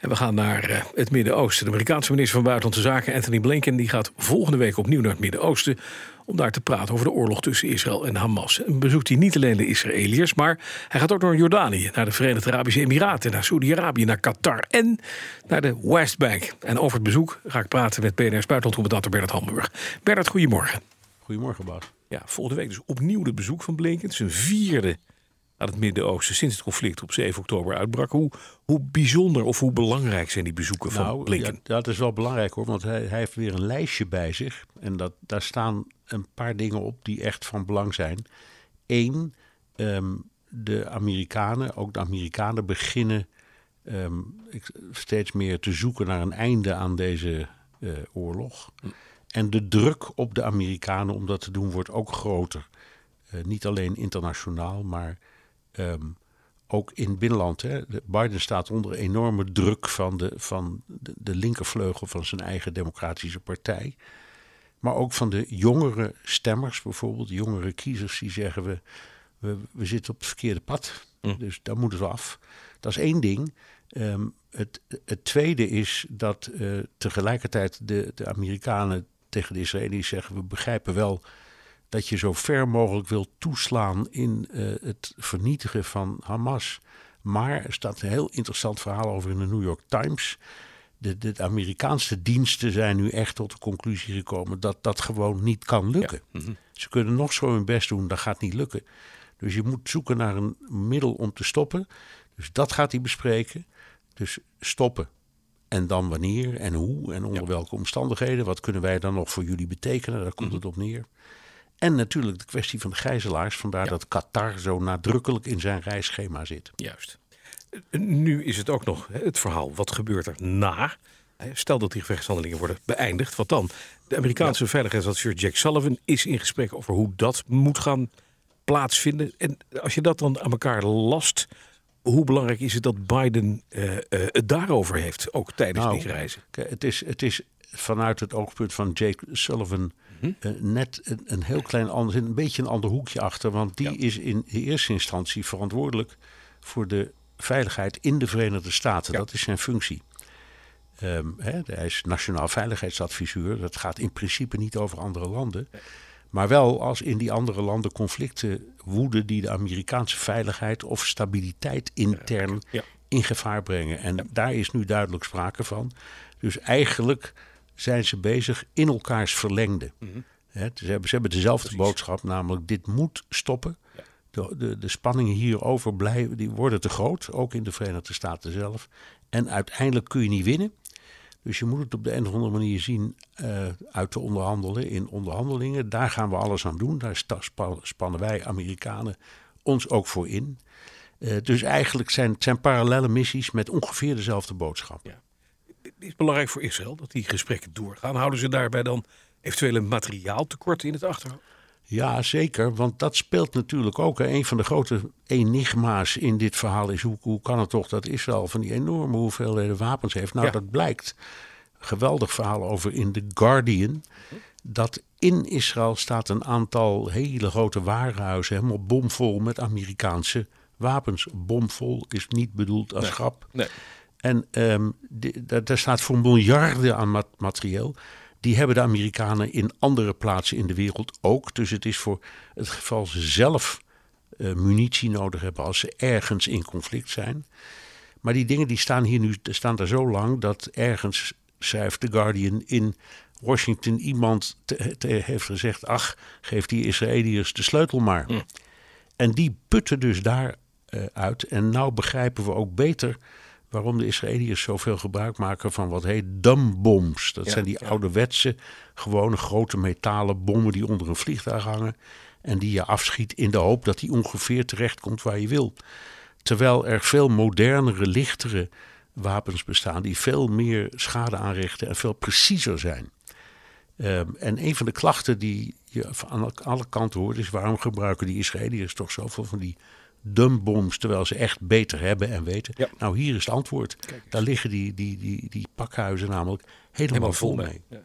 En we gaan naar eh, het Midden-Oosten. De Amerikaanse minister van Buitenlandse Zaken, Anthony Blinken, die gaat volgende week opnieuw naar het Midden-Oosten om daar te praten over de oorlog tussen Israël en Hamas. En bezoekt hij niet alleen de Israëliërs, maar hij gaat ook naar Jordanië, naar de Verenigde Arabische Emiraten, naar Saudi-Arabië, naar Qatar en naar de Westbank. En over het bezoek ga ik praten met BNR's buitenlandcommentator Bernard Hamburg. Bernard, goedemorgen. Goedemorgen, Bas. Ja, volgende week dus opnieuw de bezoek van Blinken. Het is een vierde aan het Midden-Oosten sinds het conflict op 7 oktober uitbrak. Hoe, hoe bijzonder of hoe belangrijk zijn die bezoeken van nou, Blinken? Ja, dat is wel belangrijk hoor, want hij, hij, heeft weer een lijstje bij zich. En dat, daar staan een paar dingen op die echt van belang zijn. Eén, ehm, de Amerikanen, ook de Amerikanen beginnen ehm, steeds meer te zoeken naar een einde aan deze uh, oorlog. En de druk op de Amerikanen om dat te doen wordt ook groter. Uh, niet alleen internationaal, maar um, ook in het binnenland. Hè. Biden staat onder enorme druk van, de, van de, de, linkervleugel van zijn eigen democratische partij. Maar ook van de jongere stemmers, bijvoorbeeld, jongere kiezers, die zeggen we, we, we zitten op het verkeerde pad. Mm. Dus daar moeten we af. Dat is één ding. Um, het, het, tweede is dat uh, tegelijkertijd de, de Amerikanen tegen de Israëli's zeggen: we begrijpen wel dat je zo ver mogelijk wilt toeslaan in uh, het vernietigen van Hamas. Maar er staat een heel interessant verhaal over in de New York Times. De, de, Amerikaanse diensten zijn nu echt tot de conclusie gekomen dat dat gewoon niet kan lukken. Ja. Mm-hmm. Ze kunnen nog zo hun best doen, dat gaat niet lukken. Dus je moet zoeken naar een middel om te stoppen. Dus dat gaat hij bespreken. Dus stoppen. En dan wanneer en hoe en onder ja. welke omstandigheden. Wat kunnen wij dan nog voor jullie betekenen? Daar komt mm-hmm. het op neer. En natuurlijk de kwestie van de gijzelaars. Vandaar ja. dat Qatar zo nadrukkelijk in zijn reisschema zit. Juist. Nu is het ook nog het verhaal. Wat gebeurt er na? Stel dat die gevechtshandelingen worden beëindigd. Wat dan? De Amerikaanse ja. veiligheidsadviseur Jack Sullivan is in gesprek over hoe dat moet gaan plaatsvinden. En als je dat dan aan elkaar last, hoe belangrijk is het dat Biden uh, uh, het daarover heeft, ook tijdens nou, die reizen? Het is, het is vanuit het oogpunt van Jake Sullivan uh, net een, een, heel klein ander, een beetje een ander hoekje achter. Want die ja. is in eerste instantie verantwoordelijk voor de veiligheid in de Verenigde Staten. Ja. Dat is zijn functie. Um, hè, hij is nationaal veiligheidsadviseur. Dat gaat in principe niet over andere landen. Maar wel als in die andere landen conflicten woeden die de Amerikaanse veiligheid of stabiliteit intern ja. in gevaar brengen. En daar is nu duidelijk sprake van. Dus eigenlijk zijn ze bezig in elkaars verlengde. Mm -hmm. He, ze, hebben, ze hebben dezelfde Precies. boodschap, namelijk dit moet stoppen. Ja. De, de, de, spanningen hierover blijven, die worden te groot, ook in de Verenigde Staten zelf. En uiteindelijk kun je niet winnen. Dus je moet het op de een of andere manier zien uh, uit te onderhandelen in onderhandelingen. Daar gaan we alles aan doen. Daar spannen wij Amerikanen ons ook voor in. Uh, dus eigenlijk zijn het zijn parallele missies met ongeveer dezelfde boodschap. Ja is belangrijk voor Israël dat die gesprekken doorgaan. Houden ze daarbij dan eventuele materiaaltekorten in het achterhoofd? Ja, zeker. Want dat speelt natuurlijk ook. Hè. Een van de grote enigma's in dit verhaal is hoe, hoe kan het toch dat Israël van die enorme hoeveelheden wapens heeft. Nou, ja. dat blijkt. Geweldig verhaal over in The Guardian. Dat in Israël staat een aantal hele grote warenhuizen helemaal bomvol met Amerikaanse wapens. Bomvol is niet bedoeld als nee. grap. Nee. En um, daar staat voor miljarden aan mat materieel. Die hebben de Amerikanen in andere plaatsen in de wereld ook. Dus het is voor het geval ze zelf uh, munitie nodig hebben als ze ergens in conflict zijn. Maar die dingen die staan hier nu staan daar zo lang dat ergens, schrijft The Guardian, in Washington iemand te, te heeft gezegd: ach, geef die Israëliërs de sleutel maar. Mm. En die putten dus daar uh, uit. En nou begrijpen we ook beter waarom de Israëliërs zoveel gebruik maken van wat heet dumbombs. Dat ja, zijn die ja. ouderwetse, gewone grote metalen bommen die onder een vliegtuig hangen. En die je afschiet in de hoop dat die ongeveer terecht komt waar je wil. Terwijl er veel modernere, lichtere wapens bestaan die veel meer schade aanrichten en veel preciezer zijn. Ehm, en een van de klachten die je van alle kanten hoort is... waarom gebruiken die Israëliërs toch zoveel van die dumbbombs... terwijl ze echt beter hebben en weten? Nou, hier is het antwoord. Daar liggen die, die, die, die pakhuizen namelijk helemaal, vol mee. Ja.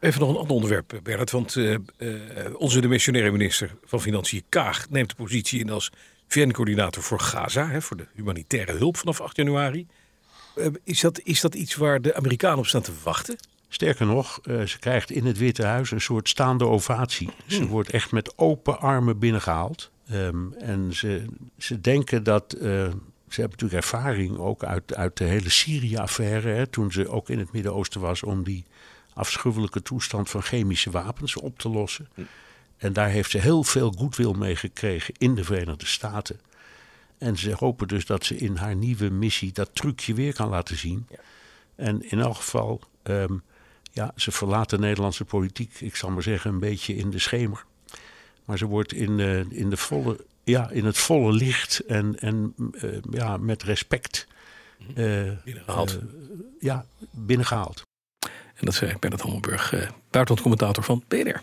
Even nog een ander onderwerp, Bernard. Want uh, uh, onze demissionaire minister van Financiën, Kaag, neemt de positie in als VN-coördinator voor Gaza, hè, voor de humanitaire hulp vanaf 8 januari. Uh, is, dat, is dat iets waar de Amerikanen op staan te wachten? Sterker nog, ze krijgt in het Witte Huis een soort staande ovatie. Ze hmm. wordt echt met open armen binnengehaald. Um, en ze, ze denken dat. ze hebben natuurlijk ervaring ook uit, uit de hele Syrië-affaire. Toen ze ook in het Midden-Oosten was om die afschuwelijke toestand van chemische wapens op te lossen. En daar heeft ze heel veel goodwill mee gekregen in de Verenigde Staten. En ze hopen dus dat ze in haar nieuwe missie dat trucje weer kan laten zien. Ja. En in elk geval, um, ja, ze verlaat de Nederlandse politiek, ik zal maar zeggen, een beetje in de schemer. Maar ze wordt in, uh, in, de volle, ja, in het volle licht en, en uh, ja, met respect uh, binnengehaald. ja, binnengehaald. En dat zei Bernard Hammelburg, uh, buitenlandcommentator van BNR.